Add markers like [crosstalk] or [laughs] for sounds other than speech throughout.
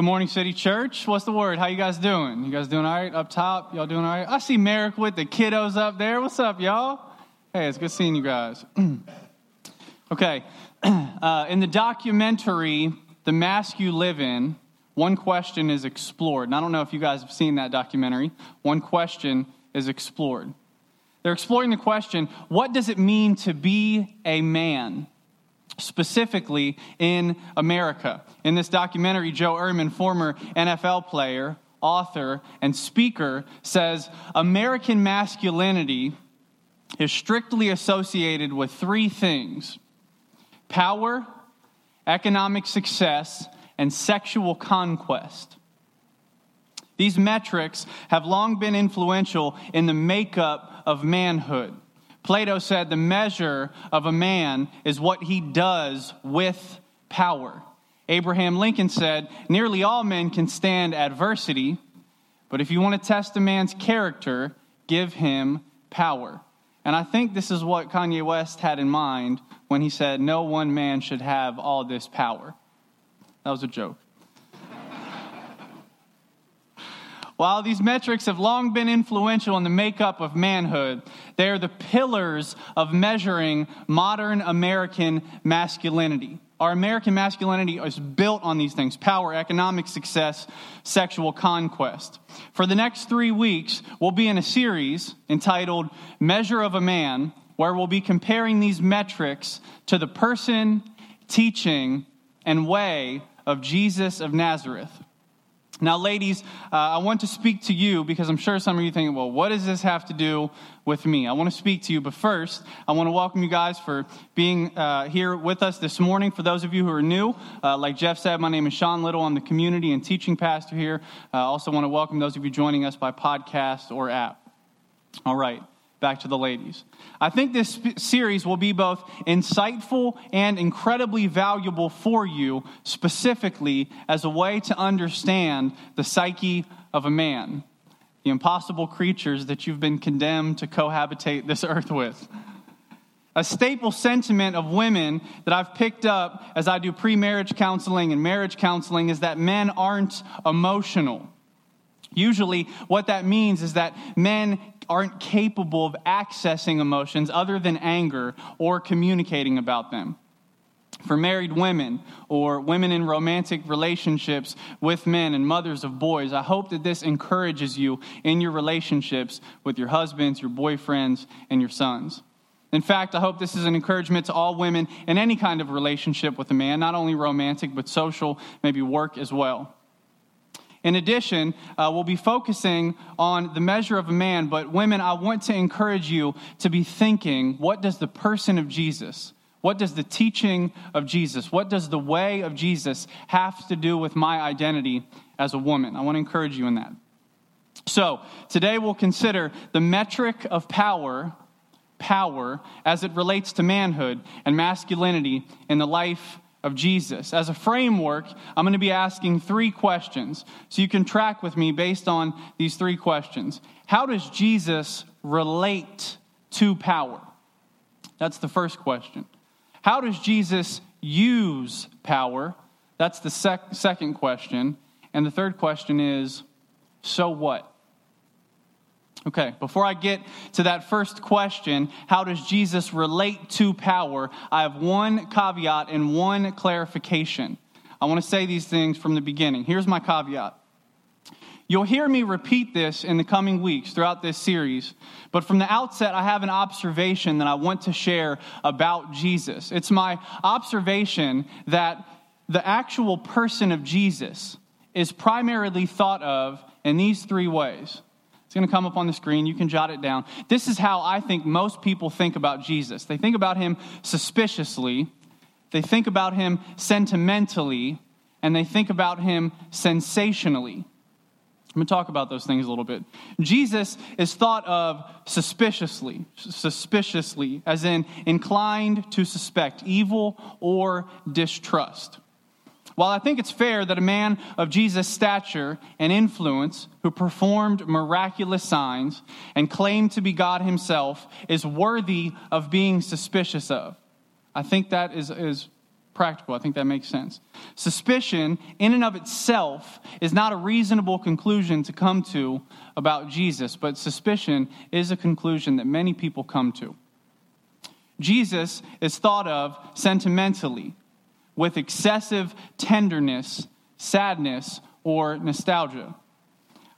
Good morning, City Church. What's the word? How you guys doing? You guys doing all right up top? Y'all doing all right? I see Merrick with the kiddos up there. What's up, y'all? Hey, it's good seeing you guys. [clears throat] okay, [clears throat] uh, in the documentary, The Mask You Live In, one question is explored. And I don't know if you guys have seen that documentary. One question is explored. They're exploring the question what does it mean to be a man? Specifically in America. In this documentary, Joe Ehrmann, former NFL player, author, and speaker, says American masculinity is strictly associated with three things power, economic success, and sexual conquest. These metrics have long been influential in the makeup of manhood. Plato said the measure of a man is what he does with power. Abraham Lincoln said, Nearly all men can stand adversity, but if you want to test a man's character, give him power. And I think this is what Kanye West had in mind when he said, No one man should have all this power. That was a joke. While these metrics have long been influential in the makeup of manhood, they are the pillars of measuring modern American masculinity. Our American masculinity is built on these things power, economic success, sexual conquest. For the next three weeks, we'll be in a series entitled Measure of a Man, where we'll be comparing these metrics to the person, teaching, and way of Jesus of Nazareth. Now, ladies, uh, I want to speak to you because I'm sure some of you think, well, what does this have to do with me? I want to speak to you, but first, I want to welcome you guys for being uh, here with us this morning. For those of you who are new, uh, like Jeff said, my name is Sean Little. I'm the community and teaching pastor here. I uh, also want to welcome those of you joining us by podcast or app. All right back to the ladies. I think this series will be both insightful and incredibly valuable for you, specifically as a way to understand the psyche of a man, the impossible creatures that you've been condemned to cohabitate this earth with. A staple sentiment of women that I've picked up as I do pre marriage counseling and marriage counseling is that men aren't emotional. Usually, what that means is that men aren't capable of accessing emotions other than anger or communicating about them. For married women or women in romantic relationships with men and mothers of boys, I hope that this encourages you in your relationships with your husbands, your boyfriends, and your sons. In fact, I hope this is an encouragement to all women in any kind of relationship with a man, not only romantic, but social, maybe work as well. In addition, uh, we'll be focusing on the measure of a man, but women, I want to encourage you to be thinking what does the person of Jesus, what does the teaching of Jesus, what does the way of Jesus have to do with my identity as a woman? I want to encourage you in that. So, today we'll consider the metric of power, power as it relates to manhood and masculinity in the life of Jesus. As a framework, I'm going to be asking three questions. So you can track with me based on these three questions. How does Jesus relate to power? That's the first question. How does Jesus use power? That's the sec- second question. And the third question is so what? Okay, before I get to that first question, how does Jesus relate to power? I have one caveat and one clarification. I want to say these things from the beginning. Here's my caveat. You'll hear me repeat this in the coming weeks throughout this series, but from the outset, I have an observation that I want to share about Jesus. It's my observation that the actual person of Jesus is primarily thought of in these three ways. It's going to come up on the screen. You can jot it down. This is how I think most people think about Jesus. They think about him suspiciously, they think about him sentimentally, and they think about him sensationally. I'm going to talk about those things a little bit. Jesus is thought of suspiciously, suspiciously, as in inclined to suspect evil or distrust. While I think it's fair that a man of Jesus' stature and influence, who performed miraculous signs and claimed to be God himself, is worthy of being suspicious of, I think that is, is practical. I think that makes sense. Suspicion, in and of itself, is not a reasonable conclusion to come to about Jesus, but suspicion is a conclusion that many people come to. Jesus is thought of sentimentally with excessive tenderness, sadness, or nostalgia.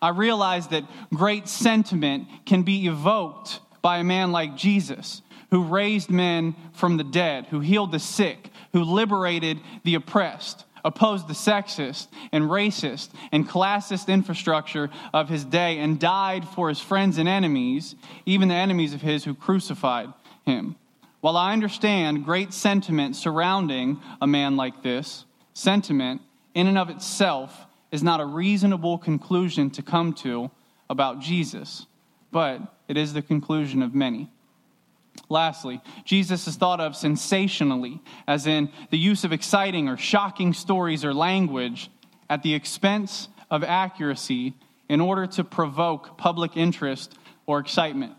I realize that great sentiment can be evoked by a man like Jesus, who raised men from the dead, who healed the sick, who liberated the oppressed, opposed the sexist and racist and classist infrastructure of his day, and died for his friends and enemies, even the enemies of his who crucified him. While I understand great sentiment surrounding a man like this, sentiment in and of itself is not a reasonable conclusion to come to about Jesus, but it is the conclusion of many. Lastly, Jesus is thought of sensationally, as in the use of exciting or shocking stories or language at the expense of accuracy in order to provoke public interest or excitement.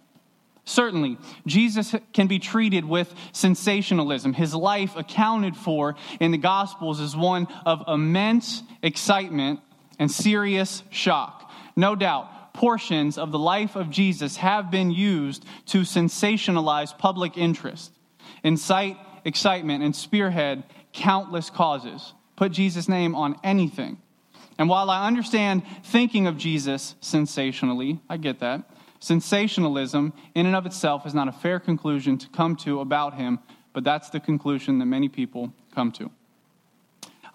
Certainly, Jesus can be treated with sensationalism. His life accounted for in the Gospels is one of immense excitement and serious shock. No doubt, portions of the life of Jesus have been used to sensationalize public interest, incite excitement, and spearhead countless causes. Put Jesus' name on anything. And while I understand thinking of Jesus sensationally, I get that. Sensationalism, in and of itself, is not a fair conclusion to come to about him, but that's the conclusion that many people come to.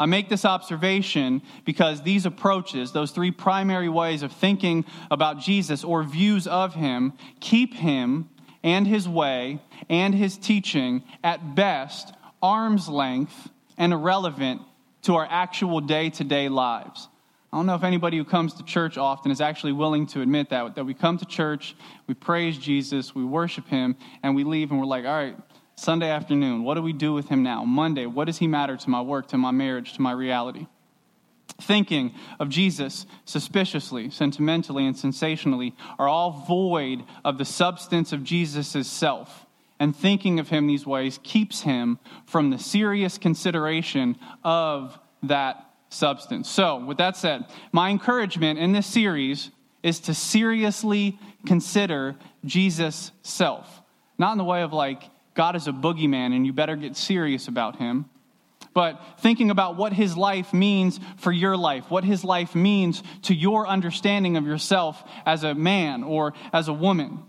I make this observation because these approaches, those three primary ways of thinking about Jesus or views of him, keep him and his way and his teaching at best arm's length and irrelevant to our actual day to day lives. I don't know if anybody who comes to church often is actually willing to admit that. That we come to church, we praise Jesus, we worship Him, and we leave and we're like, all right, Sunday afternoon, what do we do with Him now? Monday, what does He matter to my work, to my marriage, to my reality? Thinking of Jesus suspiciously, sentimentally, and sensationally are all void of the substance of Jesus' self. And thinking of Him these ways keeps Him from the serious consideration of that substance. So, with that said, my encouragement in this series is to seriously consider Jesus' self. Not in the way of like, God is a boogeyman and you better get serious about him, but thinking about what his life means for your life, what his life means to your understanding of yourself as a man or as a woman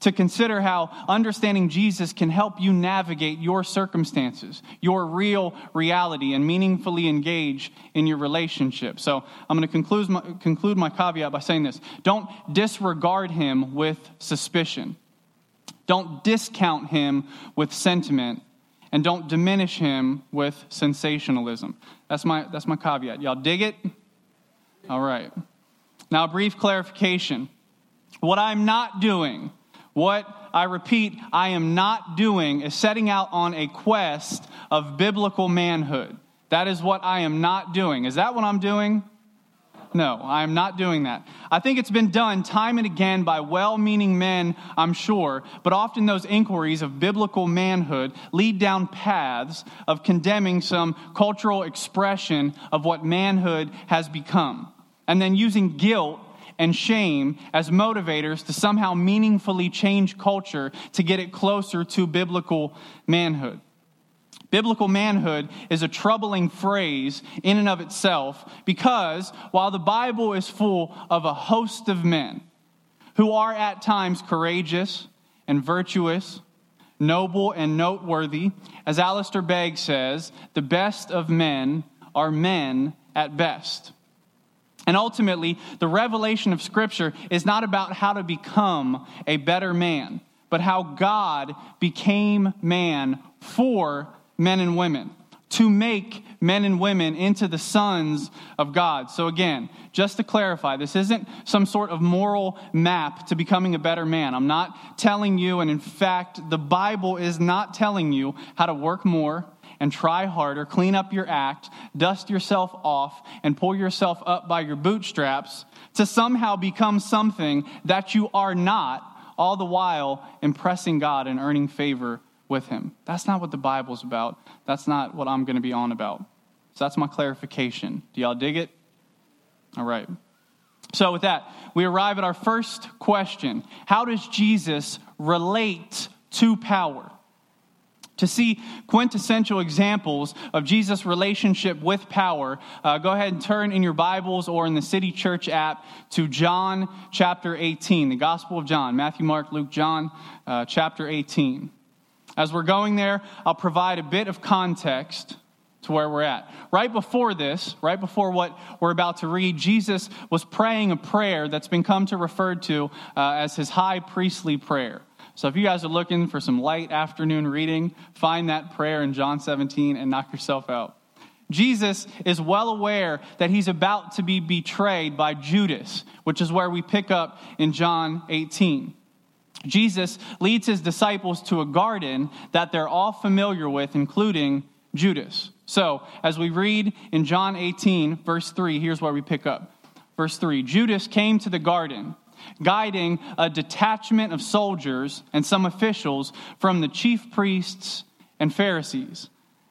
to consider how understanding Jesus can help you navigate your circumstances, your real reality, and meaningfully engage in your relationship. So I'm going to conclude my, conclude my caveat by saying this don't disregard him with suspicion, don't discount him with sentiment. And don't diminish him with sensationalism. That's my, that's my caveat. Y'all dig it? All right. Now, a brief clarification. What I'm not doing what I repeat, I am not doing is setting out on a quest of biblical manhood. That is what I am not doing. Is that what I'm doing? No, I am not doing that. I think it's been done time and again by well meaning men, I'm sure, but often those inquiries of biblical manhood lead down paths of condemning some cultural expression of what manhood has become, and then using guilt and shame as motivators to somehow meaningfully change culture to get it closer to biblical manhood. Biblical manhood is a troubling phrase in and of itself because while the Bible is full of a host of men who are at times courageous and virtuous, noble and noteworthy, as Alistair Begg says, the best of men are men at best. And ultimately, the revelation of Scripture is not about how to become a better man, but how God became man for men and women, to make men and women into the sons of God. So, again, just to clarify, this isn't some sort of moral map to becoming a better man. I'm not telling you, and in fact, the Bible is not telling you how to work more and try harder, clean up your act, dust yourself off, and pull yourself up by your bootstraps to somehow become something that you are not, all the while impressing God and earning favor with him. That's not what the Bible's about. That's not what I'm going to be on about. So that's my clarification. Do y'all dig it? All right. So, with that, we arrive at our first question How does Jesus relate to power? To see quintessential examples of Jesus' relationship with power, uh, go ahead and turn in your Bibles or in the City Church app to John chapter 18, the Gospel of John Matthew, Mark, Luke, John, uh, chapter 18. As we're going there, I'll provide a bit of context to where we're at. Right before this, right before what we're about to read, Jesus was praying a prayer that's been come to referred to uh, as his high priestly prayer. So if you guys are looking for some light afternoon reading, find that prayer in John 17 and knock yourself out. Jesus is well aware that he's about to be betrayed by Judas, which is where we pick up in John 18. Jesus leads his disciples to a garden that they're all familiar with, including Judas. So, as we read in John 18, verse 3, here's where we pick up. Verse 3 Judas came to the garden, guiding a detachment of soldiers and some officials from the chief priests and Pharisees.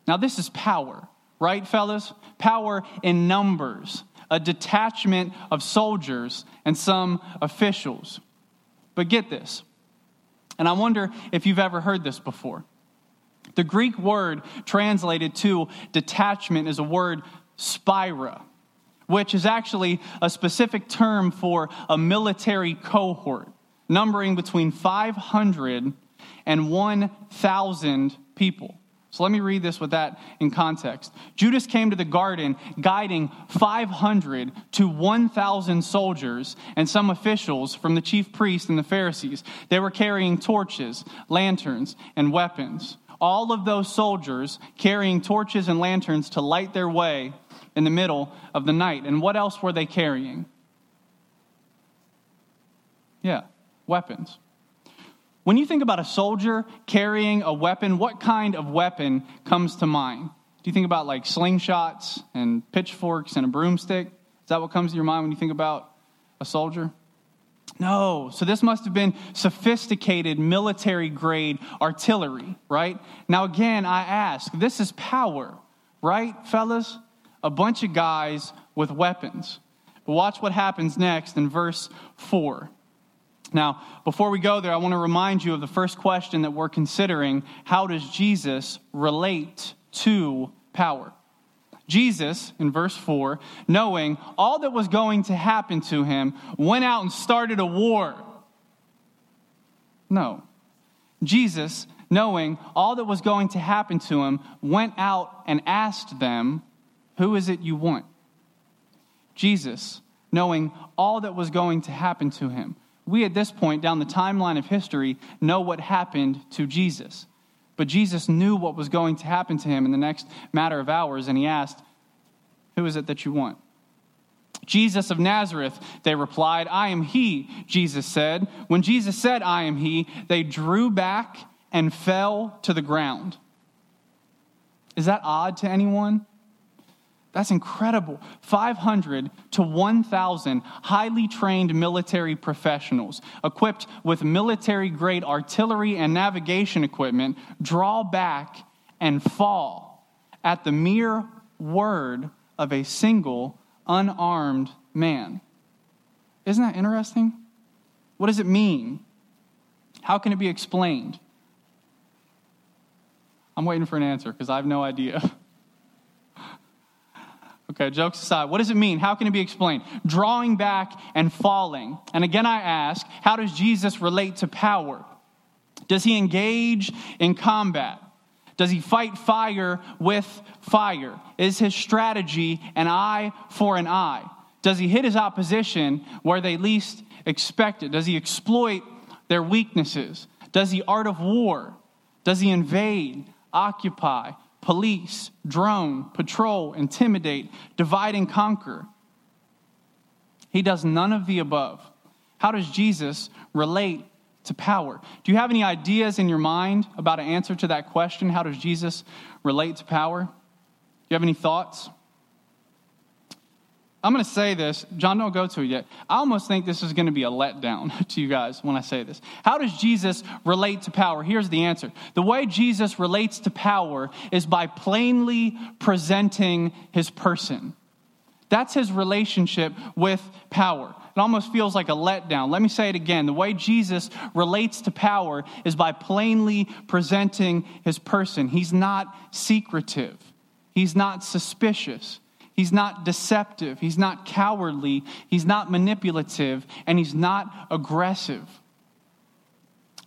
Now, this is power, right, fellas? Power in numbers, a detachment of soldiers and some officials. But get this, and I wonder if you've ever heard this before. The Greek word translated to detachment is a word spira, which is actually a specific term for a military cohort, numbering between 500 and 1,000 people. So let me read this with that in context. Judas came to the garden guiding 500 to 1,000 soldiers and some officials from the chief priests and the Pharisees. They were carrying torches, lanterns, and weapons all of those soldiers carrying torches and lanterns to light their way in the middle of the night. And what else were they carrying? Yeah, weapons. When you think about a soldier carrying a weapon, what kind of weapon comes to mind? Do you think about like slingshots and pitchforks and a broomstick? Is that what comes to your mind when you think about a soldier? No. So this must have been sophisticated military grade artillery, right? Now, again, I ask this is power, right, fellas? A bunch of guys with weapons. But watch what happens next in verse 4. Now, before we go there, I want to remind you of the first question that we're considering how does Jesus relate to power? Jesus, in verse 4, knowing all that was going to happen to him, went out and started a war. No. Jesus, knowing all that was going to happen to him, went out and asked them, Who is it you want? Jesus, knowing all that was going to happen to him. We, at this point down the timeline of history, know what happened to Jesus. But Jesus knew what was going to happen to him in the next matter of hours, and he asked, Who is it that you want? Jesus of Nazareth, they replied, I am he, Jesus said. When Jesus said, I am he, they drew back and fell to the ground. Is that odd to anyone? That's incredible. 500 to 1,000 highly trained military professionals equipped with military grade artillery and navigation equipment draw back and fall at the mere word of a single unarmed man. Isn't that interesting? What does it mean? How can it be explained? I'm waiting for an answer because I have no idea. [laughs] Okay, jokes aside, what does it mean? How can it be explained? Drawing back and falling. And again, I ask, how does Jesus relate to power? Does he engage in combat? Does he fight fire with fire? Is his strategy an eye for an eye? Does he hit his opposition where they least expect it? Does he exploit their weaknesses? Does he art of war? Does he invade, occupy, police, drone, patrol, intimidate, divide and conquer. He does none of the above. How does Jesus relate to power? Do you have any ideas in your mind about an answer to that question? How does Jesus relate to power? Do you have any thoughts? I'm going to say this. John, don't go to it yet. I almost think this is going to be a letdown [laughs] to you guys when I say this. How does Jesus relate to power? Here's the answer the way Jesus relates to power is by plainly presenting his person. That's his relationship with power. It almost feels like a letdown. Let me say it again. The way Jesus relates to power is by plainly presenting his person. He's not secretive, he's not suspicious. He's not deceptive. He's not cowardly. He's not manipulative. And he's not aggressive.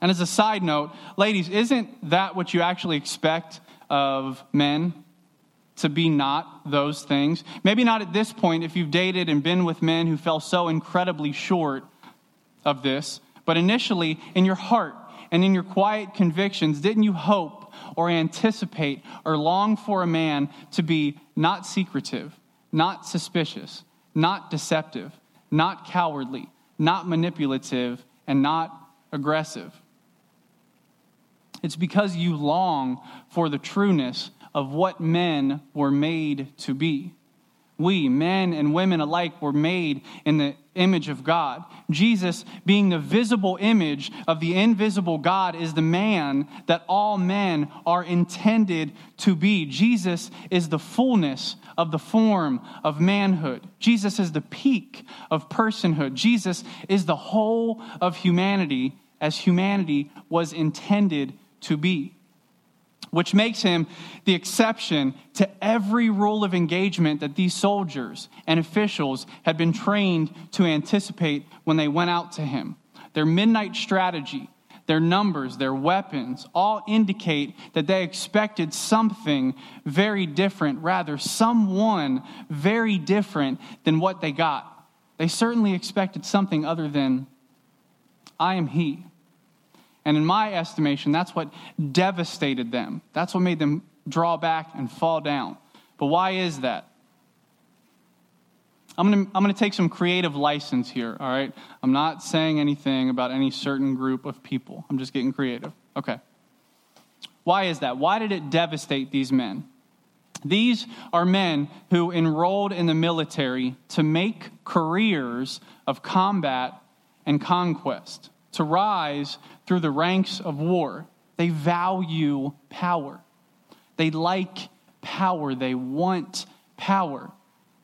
And as a side note, ladies, isn't that what you actually expect of men? To be not those things? Maybe not at this point if you've dated and been with men who fell so incredibly short of this, but initially in your heart and in your quiet convictions, didn't you hope or anticipate or long for a man to be not secretive, not suspicious, not deceptive, not cowardly, not manipulative, and not aggressive. It's because you long for the trueness of what men were made to be. We, men and women alike, were made in the image of God. Jesus, being the visible image of the invisible God, is the man that all men are intended to be. Jesus is the fullness of the form of manhood. Jesus is the peak of personhood. Jesus is the whole of humanity as humanity was intended to be which makes him the exception to every rule of engagement that these soldiers and officials had been trained to anticipate when they went out to him. Their midnight strategy, their numbers, their weapons all indicate that they expected something very different, rather, someone very different than what they got. They certainly expected something other than, I am he. And in my estimation, that's what devastated them. That's what made them draw back and fall down. But why is that? I'm going to I'm going to take some creative license here, all right? I'm not saying anything about any certain group of people. I'm just getting creative. Okay. Why is that? Why did it devastate these men? These are men who enrolled in the military to make careers of combat and conquest to rise through the ranks of war. They value power. They like power. They want power.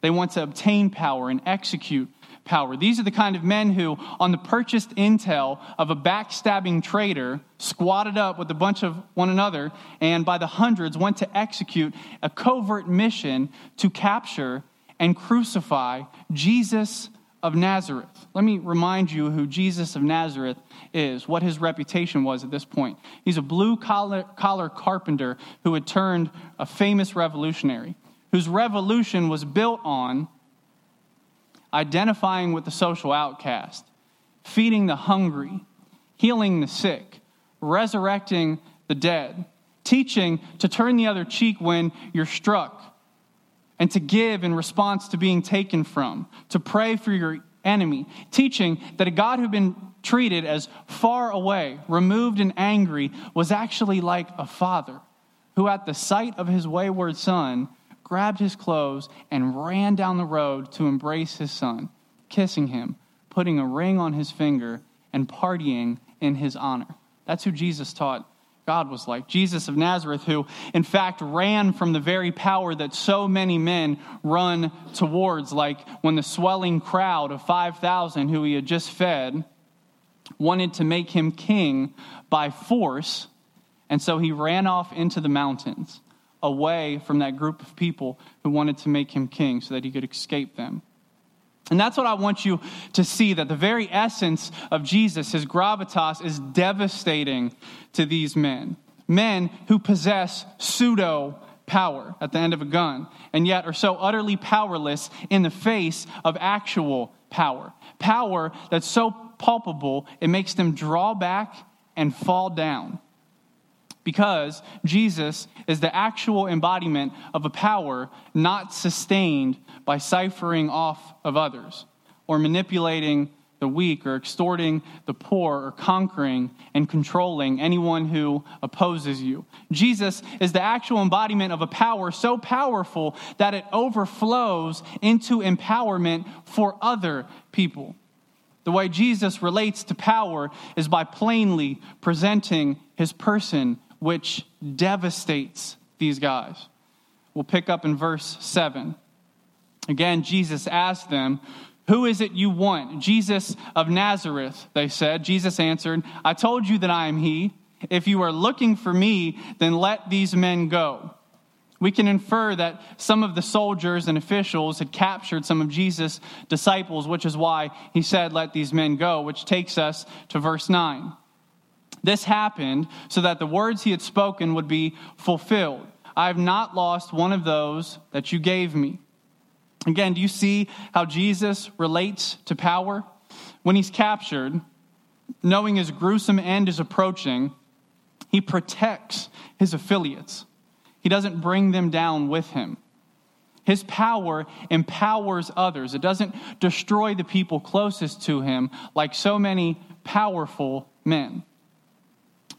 They want to obtain power and execute power. These are the kind of men who, on the purchased intel of a backstabbing traitor, squatted up with a bunch of one another and by the hundreds went to execute a covert mission to capture and crucify Jesus of Nazareth. Let me remind you who Jesus of Nazareth is, what his reputation was at this point. He's a blue collar, collar carpenter who had turned a famous revolutionary, whose revolution was built on identifying with the social outcast, feeding the hungry, healing the sick, resurrecting the dead, teaching to turn the other cheek when you're struck and to give in response to being taken from, to pray for your enemy, teaching that a God who'd been treated as far away, removed and angry, was actually like a father who, at the sight of his wayward son, grabbed his clothes and ran down the road to embrace his son, kissing him, putting a ring on his finger, and partying in his honor. That's who Jesus taught God was like. Jesus of Nazareth, who in fact ran from the very power that so many men run towards, like when the swelling crowd of 5,000 who he had just fed wanted to make him king by force. And so he ran off into the mountains away from that group of people who wanted to make him king so that he could escape them. And that's what I want you to see that the very essence of Jesus, his gravitas, is devastating to these men. Men who possess pseudo power at the end of a gun, and yet are so utterly powerless in the face of actual power. Power that's so palpable, it makes them draw back and fall down because Jesus is the actual embodiment of a power not sustained by ciphering off of others or manipulating the weak or extorting the poor or conquering and controlling anyone who opposes you. Jesus is the actual embodiment of a power so powerful that it overflows into empowerment for other people. The way Jesus relates to power is by plainly presenting his person, which devastates these guys. We'll pick up in verse 7. Again, Jesus asked them, Who is it you want? Jesus of Nazareth, they said. Jesus answered, I told you that I am he. If you are looking for me, then let these men go. We can infer that some of the soldiers and officials had captured some of Jesus' disciples, which is why he said, Let these men go, which takes us to verse 9. This happened so that the words he had spoken would be fulfilled. I have not lost one of those that you gave me. Again, do you see how Jesus relates to power? When he's captured, knowing his gruesome end is approaching, he protects his affiliates. He doesn't bring them down with him. His power empowers others. It doesn't destroy the people closest to him like so many powerful men.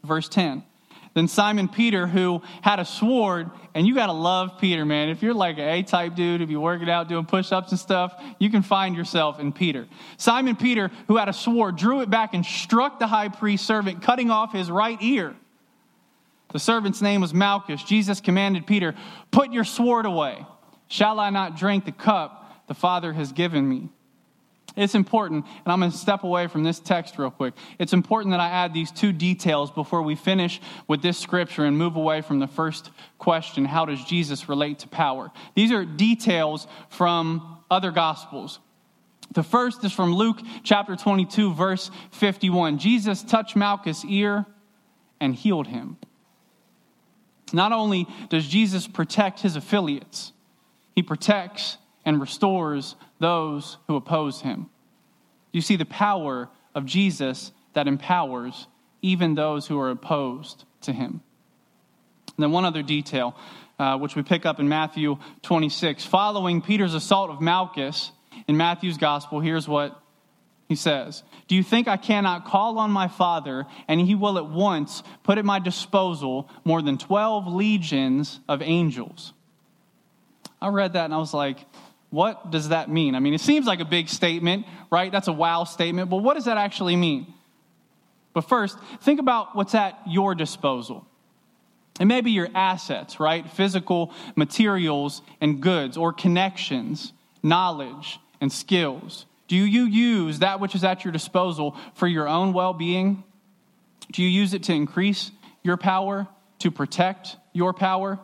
Verse 10 Then Simon Peter, who had a sword, and you got to love Peter, man. If you're like an A type dude, if you're working out doing push ups and stuff, you can find yourself in Peter. Simon Peter, who had a sword, drew it back and struck the high priest servant, cutting off his right ear. The servant's name was Malchus. Jesus commanded Peter, Put your sword away. Shall I not drink the cup the Father has given me? It's important, and I'm going to step away from this text real quick. It's important that I add these two details before we finish with this scripture and move away from the first question how does Jesus relate to power? These are details from other gospels. The first is from Luke chapter 22, verse 51. Jesus touched Malchus' ear and healed him. Not only does Jesus protect his affiliates, he protects and restores those who oppose him. You see the power of Jesus that empowers even those who are opposed to him. And then, one other detail, uh, which we pick up in Matthew 26. Following Peter's assault of Malchus in Matthew's gospel, here's what he says, Do you think I cannot call on my Father, and he will at once put at my disposal more than 12 legions of angels? I read that and I was like, what does that mean? I mean, it seems like a big statement, right? That's a wow statement, but what does that actually mean? But first, think about what's at your disposal. It may be your assets, right? Physical materials and goods, or connections, knowledge, and skills. Do you use that which is at your disposal for your own well being? Do you use it to increase your power, to protect your power?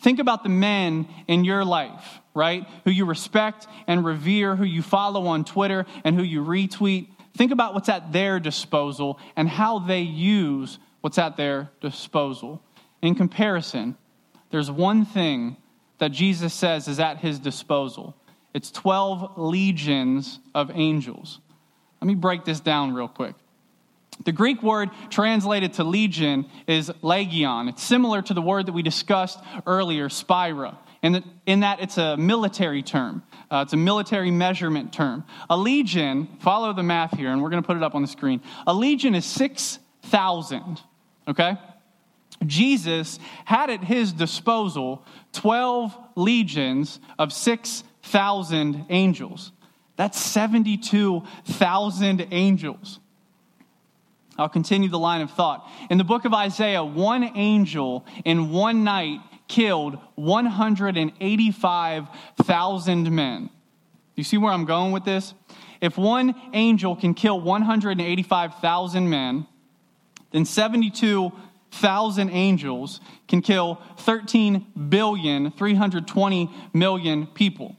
Think about the men in your life, right? Who you respect and revere, who you follow on Twitter and who you retweet. Think about what's at their disposal and how they use what's at their disposal. In comparison, there's one thing that Jesus says is at his disposal it's 12 legions of angels. Let me break this down real quick. The Greek word translated to legion is legion. It's similar to the word that we discussed earlier, spira, in, in that it's a military term. Uh, it's a military measurement term. A legion, follow the math here, and we're going to put it up on the screen. A legion is 6,000, okay? Jesus had at his disposal 12 legions of 6,000 angels. That's 72,000 angels. I'll continue the line of thought. In the book of Isaiah, one angel in one night killed 185,000 men. You see where I'm going with this? If one angel can kill 185,000 men, then 72,000 angels can kill 13 billion 320 million people.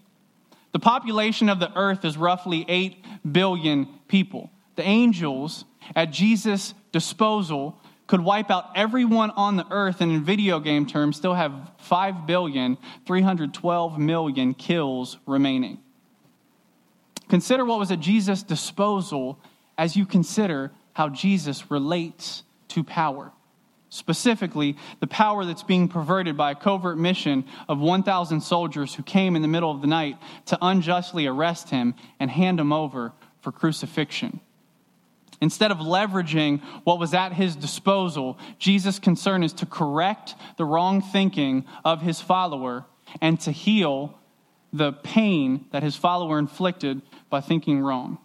The population of the earth is roughly 8 billion people. The angels at Jesus' disposal could wipe out everyone on the earth and in video game terms still have 5 billion 312 million kills remaining. Consider what was at Jesus' disposal as you consider how Jesus relates to power. Specifically, the power that's being perverted by a covert mission of 1,000 soldiers who came in the middle of the night to unjustly arrest him and hand him over for crucifixion. Instead of leveraging what was at his disposal, Jesus' concern is to correct the wrong thinking of his follower and to heal the pain that his follower inflicted by thinking wrong.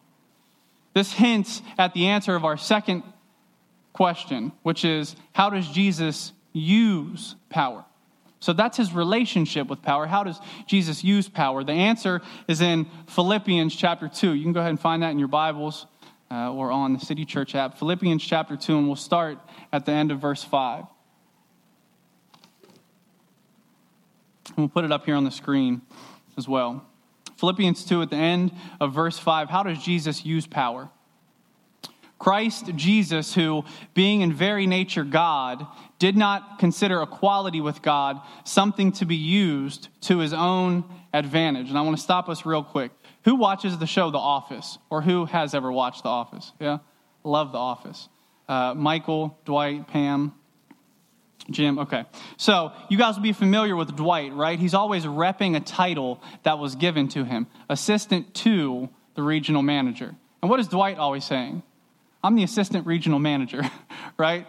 This hints at the answer of our second question, which is how does Jesus use power? So that's his relationship with power. How does Jesus use power? The answer is in Philippians chapter 2. You can go ahead and find that in your Bibles uh, or on the City Church app. Philippians chapter 2, and we'll start at the end of verse 5. And we'll put it up here on the screen as well. Philippians 2, at the end of verse 5, how does Jesus use power? Christ Jesus, who, being in very nature God, did not consider equality with God something to be used to his own advantage. And I want to stop us real quick. Who watches the show The Office? Or who has ever watched The Office? Yeah? Love The Office. Uh, Michael, Dwight, Pam, Jim, okay. So you guys will be familiar with Dwight, right? He's always repping a title that was given to him assistant to the regional manager. And what is Dwight always saying? I'm the assistant regional manager, [laughs] right?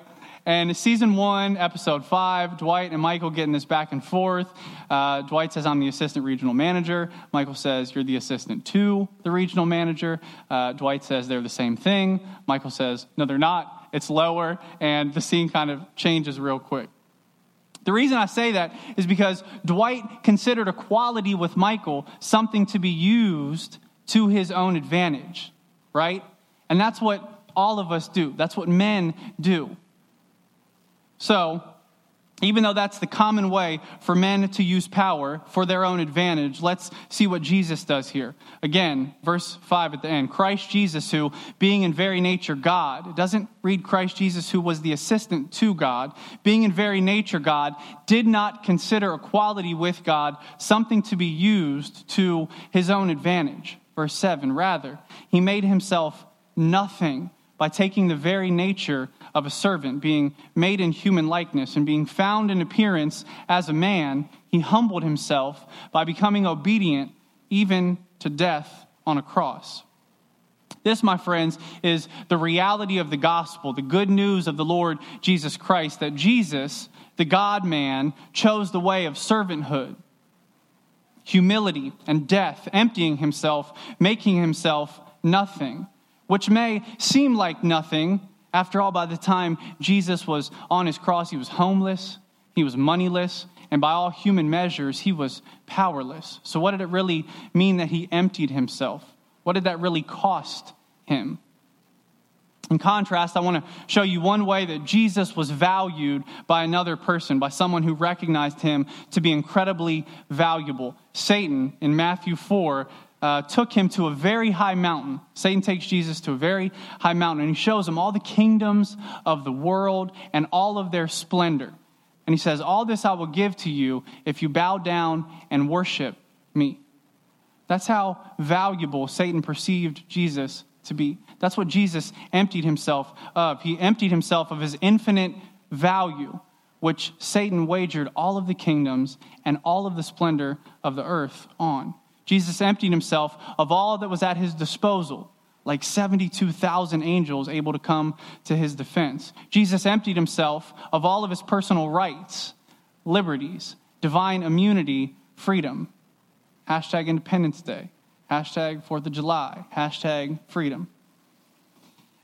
And season one, episode five, Dwight and Michael getting this back and forth. Uh, Dwight says, I'm the assistant regional manager. Michael says, You're the assistant to the regional manager. Uh, Dwight says, They're the same thing. Michael says, No, they're not it's lower, and the scene kind of changes real quick. The reason I say that is because Dwight considered equality with Michael something to be used to his own advantage, right? And that's what all of us do. That's what men do. So, even though that's the common way for men to use power for their own advantage, let's see what Jesus does here. Again, verse 5 at the end Christ Jesus, who, being in very nature God, it doesn't read Christ Jesus, who was the assistant to God, being in very nature God, did not consider equality with God something to be used to his own advantage. Verse 7 Rather, he made himself nothing by taking the very nature of a servant, being made in human likeness, and being found in appearance as a man, he humbled himself by becoming obedient even to death on a cross. This, my friends, is the reality of the gospel, the good news of the Lord Jesus Christ, that Jesus, the God man, chose the way of servanthood, humility, and death, emptying himself, making himself nothing which may seem like nothing. After all, by the time Jesus was on his cross, he was homeless, he was moneyless, and by all human measures, he was powerless. So, what did it really mean that he emptied himself? What did that really cost him? In contrast, I want to show you one way that Jesus was valued by another person, by someone who recognized him to be incredibly valuable. Satan, in Matthew 4, uh, took him to a very high mountain. Satan takes Jesus to a very high mountain and he shows him all the kingdoms of the world and all of their splendor. And he says, All this I will give to you if you bow down and worship me. That's how valuable Satan perceived Jesus to be. That's what Jesus emptied himself of. He emptied himself of his infinite value, which Satan wagered all of the kingdoms and all of the splendor of the earth on. Jesus emptied himself of all that was at his disposal, like 72,000 angels able to come to his defense. Jesus emptied himself of all of his personal rights, liberties, divine immunity, freedom. Hashtag Independence Day. Hashtag Fourth of July. Hashtag freedom.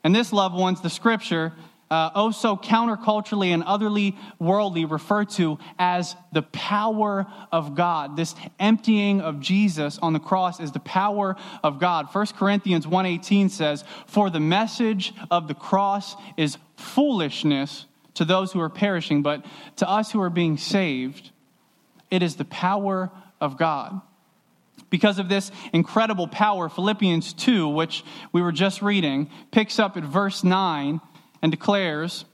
And this, loved ones, the scripture uh, oh so counterculturally and otherly worldly referred to as the power of God. This emptying of Jesus on the cross is the power of God. 1 Corinthians 1:18 says, "For the message of the cross is foolishness to those who are perishing, but to us who are being saved, it is the power of God." Because of this incredible power, Philippians 2, which we were just reading, picks up at verse 9 and declares,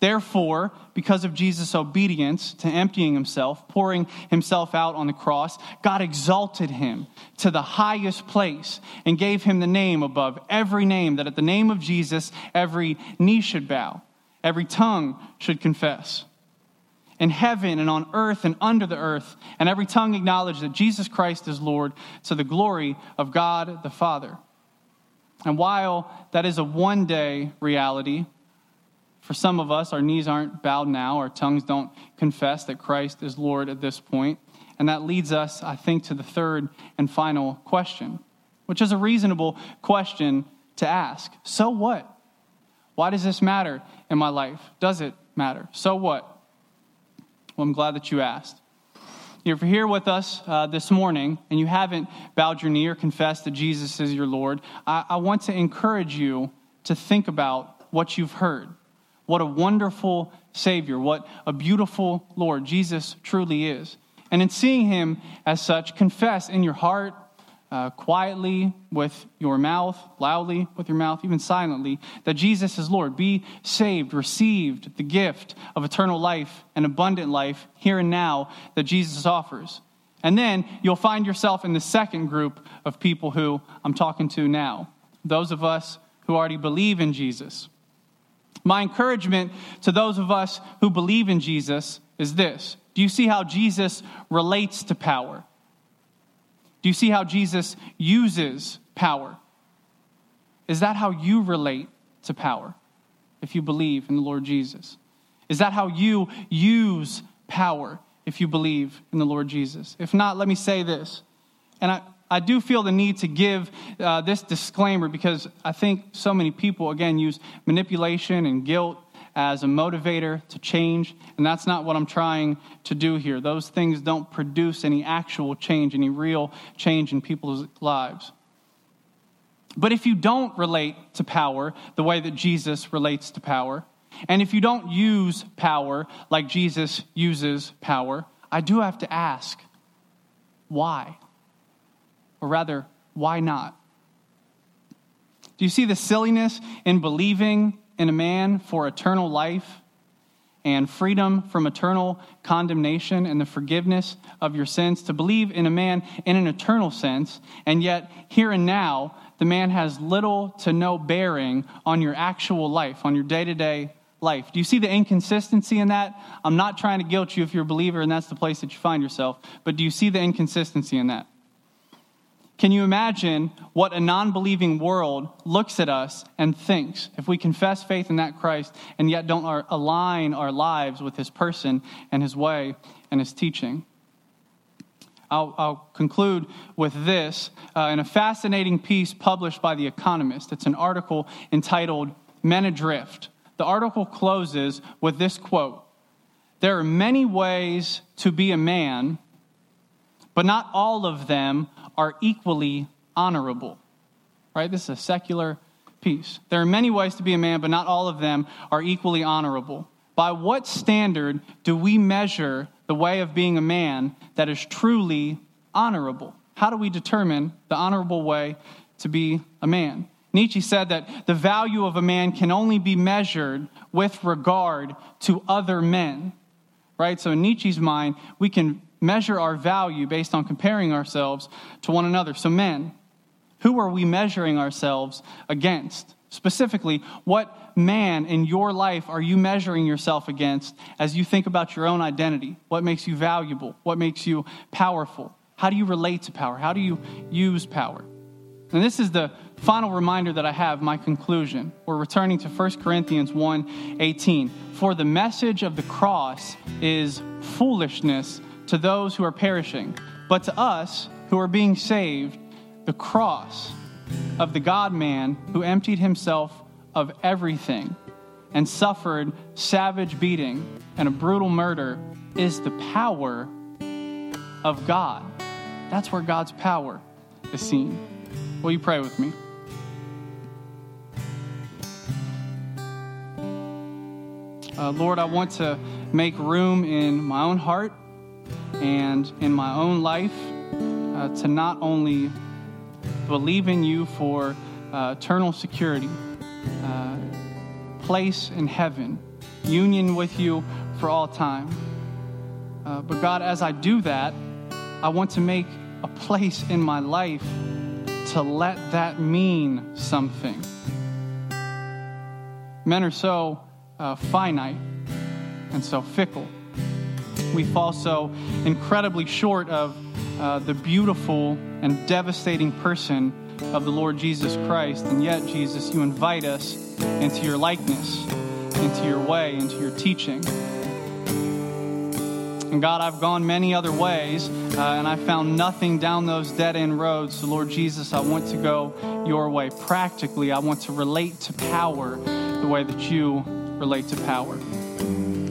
Therefore, because of Jesus' obedience to emptying himself, pouring himself out on the cross, God exalted him to the highest place and gave him the name above every name, that at the name of Jesus, every knee should bow, every tongue should confess. In heaven and on earth and under the earth, and every tongue acknowledge that Jesus Christ is Lord to the glory of God the Father. And while that is a one day reality, for some of us, our knees aren't bowed now, our tongues don't confess that Christ is Lord at this point. And that leads us, I think, to the third and final question, which is a reasonable question to ask. So what? Why does this matter in my life? Does it matter? So what? Well, I'm glad that you asked. If you're here with us uh, this morning and you haven't bowed your knee or confessed that Jesus is your Lord, I, I want to encourage you to think about what you've heard. What a wonderful Savior, what a beautiful Lord Jesus truly is. And in seeing him as such, confess in your heart, uh, quietly with your mouth, loudly with your mouth, even silently, that Jesus is Lord. Be saved, received the gift of eternal life and abundant life here and now that Jesus offers. And then you'll find yourself in the second group of people who I'm talking to now those of us who already believe in Jesus. My encouragement to those of us who believe in Jesus is this Do you see how Jesus relates to power? Do you see how Jesus uses power? Is that how you relate to power if you believe in the Lord Jesus? Is that how you use power if you believe in the Lord Jesus? If not, let me say this. And I, I do feel the need to give uh, this disclaimer because I think so many people, again, use manipulation and guilt as a motivator to change, and that's not what I'm trying to do here. Those things don't produce any actual change, any real change in people's lives. But if you don't relate to power the way that Jesus relates to power, and if you don't use power like Jesus uses power, I do have to ask why? Or rather, why not? Do you see the silliness in believing in a man for eternal life and freedom from eternal condemnation and the forgiveness of your sins, to believe in a man in an eternal sense, and yet here and now, the man has little to no bearing on your actual life, on your day to day life. Do you see the inconsistency in that? I'm not trying to guilt you if you're a believer and that's the place that you find yourself, but do you see the inconsistency in that? Can you imagine what a non believing world looks at us and thinks if we confess faith in that Christ and yet don't align our lives with his person and his way and his teaching? I'll, I'll conclude with this uh, in a fascinating piece published by The Economist. It's an article entitled Men Adrift. The article closes with this quote There are many ways to be a man, but not all of them are equally honorable. Right? This is a secular piece. There are many ways to be a man, but not all of them are equally honorable. By what standard do we measure the way of being a man that is truly honorable? How do we determine the honorable way to be a man? Nietzsche said that the value of a man can only be measured with regard to other men. Right? So, in Nietzsche's mind, we can measure our value based on comparing ourselves to one another. So, men, who are we measuring ourselves against? Specifically, what man in your life are you measuring yourself against as you think about your own identity? What makes you valuable? What makes you powerful? How do you relate to power? How do you use power? And this is the final reminder that I have, my conclusion. We're returning to 1 Corinthians 1 18. For the message of the cross is foolishness to those who are perishing, but to us who are being saved, the cross of the God man who emptied himself of everything and suffered savage beating and a brutal murder is the power of God. That's where God's power is seen. Will you pray with me? Uh, Lord, I want to make room in my own heart and in my own life uh, to not only believe in you for uh, eternal security, uh, place in heaven, union with you for all time. Uh, but God, as I do that, I want to make a place in my life to let that mean something. Men are so uh, finite and so fickle we fall so incredibly short of uh, the beautiful and devastating person of the Lord Jesus Christ. And yet, Jesus, you invite us into your likeness, into your way, into your teaching. And God, I've gone many other ways, uh, and I found nothing down those dead end roads. So, Lord Jesus, I want to go your way. Practically, I want to relate to power the way that you relate to power.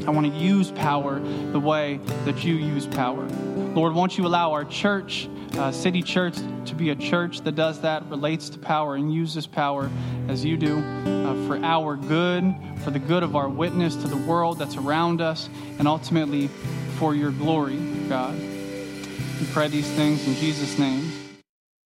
I want to use power the way that you use power. Lord, won't you allow our church, uh, City Church, to be a church that does that, relates to power, and uses power as you do uh, for our good, for the good of our witness to the world that's around us, and ultimately for your glory, God. We pray these things in Jesus' name.